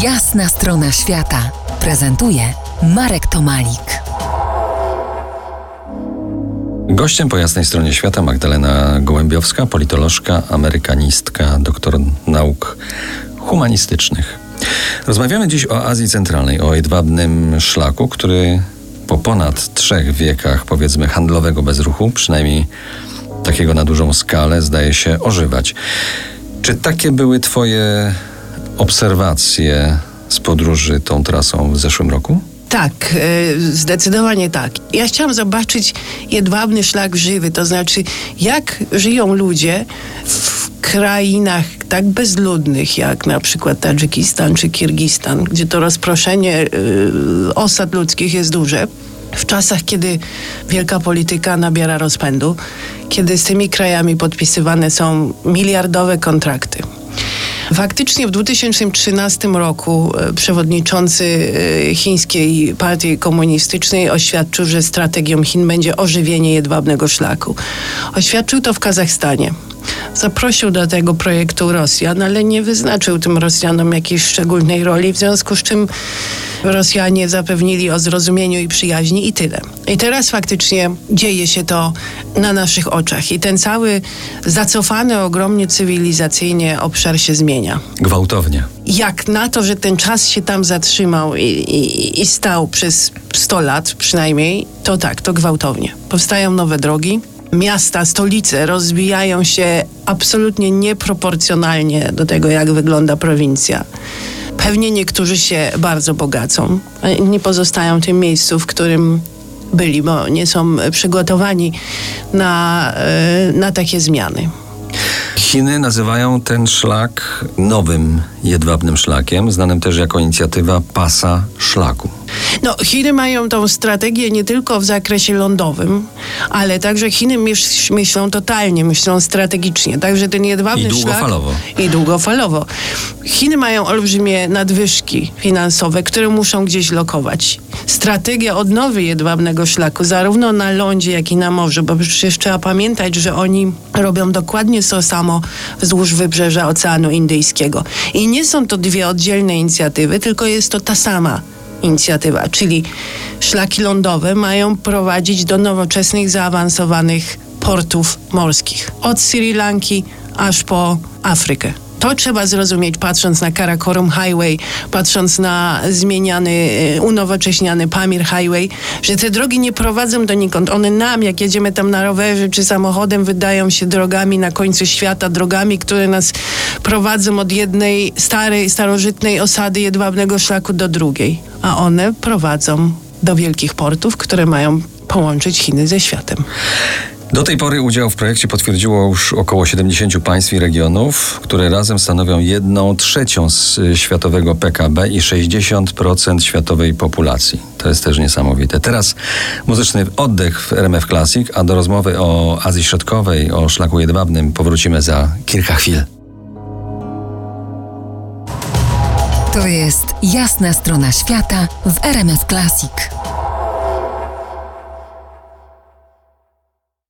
Jasna strona świata prezentuje Marek Tomalik. Gościem po jasnej stronie świata Magdalena Gołębiowska, politolożka, amerykanistka, doktor nauk humanistycznych. Rozmawiamy dziś o Azji Centralnej, o jedwabnym szlaku, który po ponad trzech wiekach, powiedzmy, handlowego bezruchu, przynajmniej takiego na dużą skalę, zdaje się ożywać. Czy takie były Twoje obserwacje z podróży tą trasą w zeszłym roku? Tak, e, zdecydowanie tak. Ja chciałam zobaczyć jedwabny szlak żywy, to znaczy jak żyją ludzie w krainach tak bezludnych jak na przykład Tadżykistan czy Kirgistan, gdzie to rozproszenie e, osad ludzkich jest duże. W czasach, kiedy wielka polityka nabiera rozpędu, kiedy z tymi krajami podpisywane są miliardowe kontrakty. Faktycznie w 2013 roku e, przewodniczący e, chińskiej partii komunistycznej oświadczył, że strategią Chin będzie ożywienie jedwabnego szlaku. Oświadczył to w Kazachstanie. Zaprosił do tego projektu Rosjan, ale nie wyznaczył tym Rosjanom jakiejś szczególnej roli, w związku z czym Rosjanie zapewnili o zrozumieniu i przyjaźni i tyle. I teraz faktycznie dzieje się to na naszych oczach i ten cały zacofany ogromnie cywilizacyjnie obszar się zmienia. Gwałtownie. Jak na to, że ten czas się tam zatrzymał i, i, i stał przez 100 lat przynajmniej, to tak, to gwałtownie. Powstają nowe drogi, miasta, stolice rozwijają się absolutnie nieproporcjonalnie do tego, jak wygląda prowincja. Pewnie niektórzy się bardzo bogacą, nie pozostają w tym miejscu, w którym byli, bo nie są przygotowani na, e, na takie zmiany. Chiny nazywają ten szlak nowym jedwabnym szlakiem, znanym też jako inicjatywa pasa szlaku. No, Chiny mają tą strategię nie tylko w zakresie lądowym, ale także Chiny myśl, myślą totalnie, myślą strategicznie. Także ten jedwabny I długofalowo. Szlak, I długofalowo. Chiny mają olbrzymie nadwyżki finansowe, które muszą gdzieś lokować. Strategia odnowy jedwabnego szlaku, zarówno na lądzie, jak i na morzu, bo przecież trzeba pamiętać, że oni robią dokładnie to samo wzdłuż wybrzeża Oceanu Indyjskiego. I nie są to dwie oddzielne inicjatywy, tylko jest to ta sama inicjatywa, czyli szlaki lądowe mają prowadzić do nowoczesnych, zaawansowanych portów morskich. Od Sri Lanki aż po Afrykę. To trzeba zrozumieć, patrząc na Karakorum Highway, patrząc na zmieniany, e, unowocześniany Pamir Highway, że te drogi nie prowadzą donikąd. One nam, jak jedziemy tam na rowerze czy samochodem, wydają się drogami na końcu świata, drogami, które nas prowadzą od jednej starej, starożytnej osady jedwabnego szlaku do drugiej. A one prowadzą do wielkich portów, które mają połączyć Chiny ze światem. Do tej pory udział w projekcie potwierdziło już około 70 państw i regionów, które razem stanowią jedną trzecią z y, światowego PKB i 60% światowej populacji. To jest też niesamowite. Teraz muzyczny oddech w RMF Classic, a do rozmowy o Azji Środkowej, o szlaku jedwabnym powrócimy za kilka chwil. To jest jasna strona świata w RMS Classic.